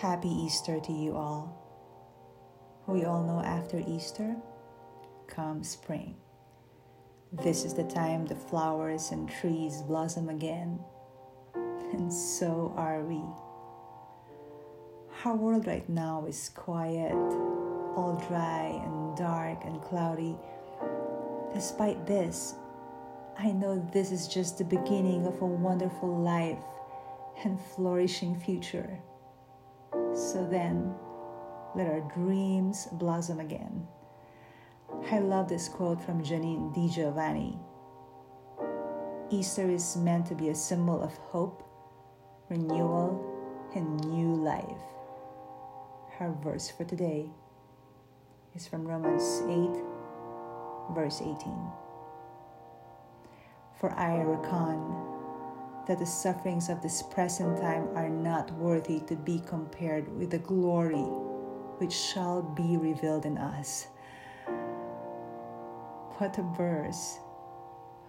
Happy Easter to you all. We all know after Easter comes spring. This is the time the flowers and trees blossom again, and so are we. Our world right now is quiet, all dry and dark and cloudy. Despite this, I know this is just the beginning of a wonderful life and flourishing future. So then, let our dreams blossom again. I love this quote from Janine Di Giovanni. Easter is meant to be a symbol of hope, renewal, and new life. Our verse for today is from Romans 8, verse 18. For I reckon that the sufferings of this present time are not worthy to be compared with the glory which shall be revealed in us. What a verse!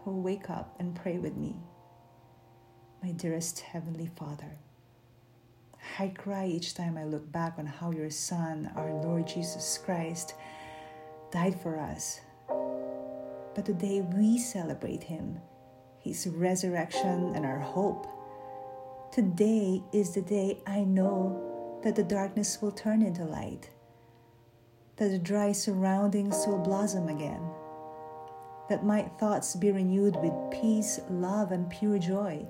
Oh, wake up and pray with me. My dearest Heavenly Father, I cry each time I look back on how your Son, our Lord Jesus Christ, died for us. But today we celebrate Him his resurrection, and our hope. Today is the day I know that the darkness will turn into light, that the dry surroundings will blossom again, that my thoughts be renewed with peace, love, and pure joy.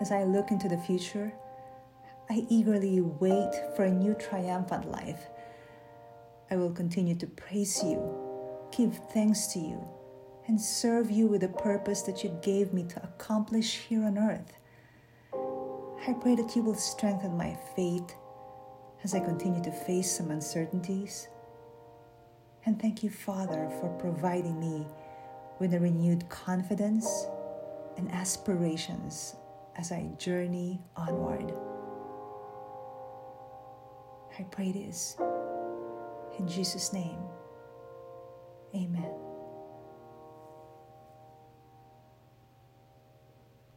As I look into the future, I eagerly wait for a new triumphant life. I will continue to praise you, give thanks to you and serve you with the purpose that you gave me to accomplish here on earth. I pray that you will strengthen my faith as I continue to face some uncertainties. And thank you, Father, for providing me with a renewed confidence and aspirations as I journey onward. I pray this in Jesus' name. Amen.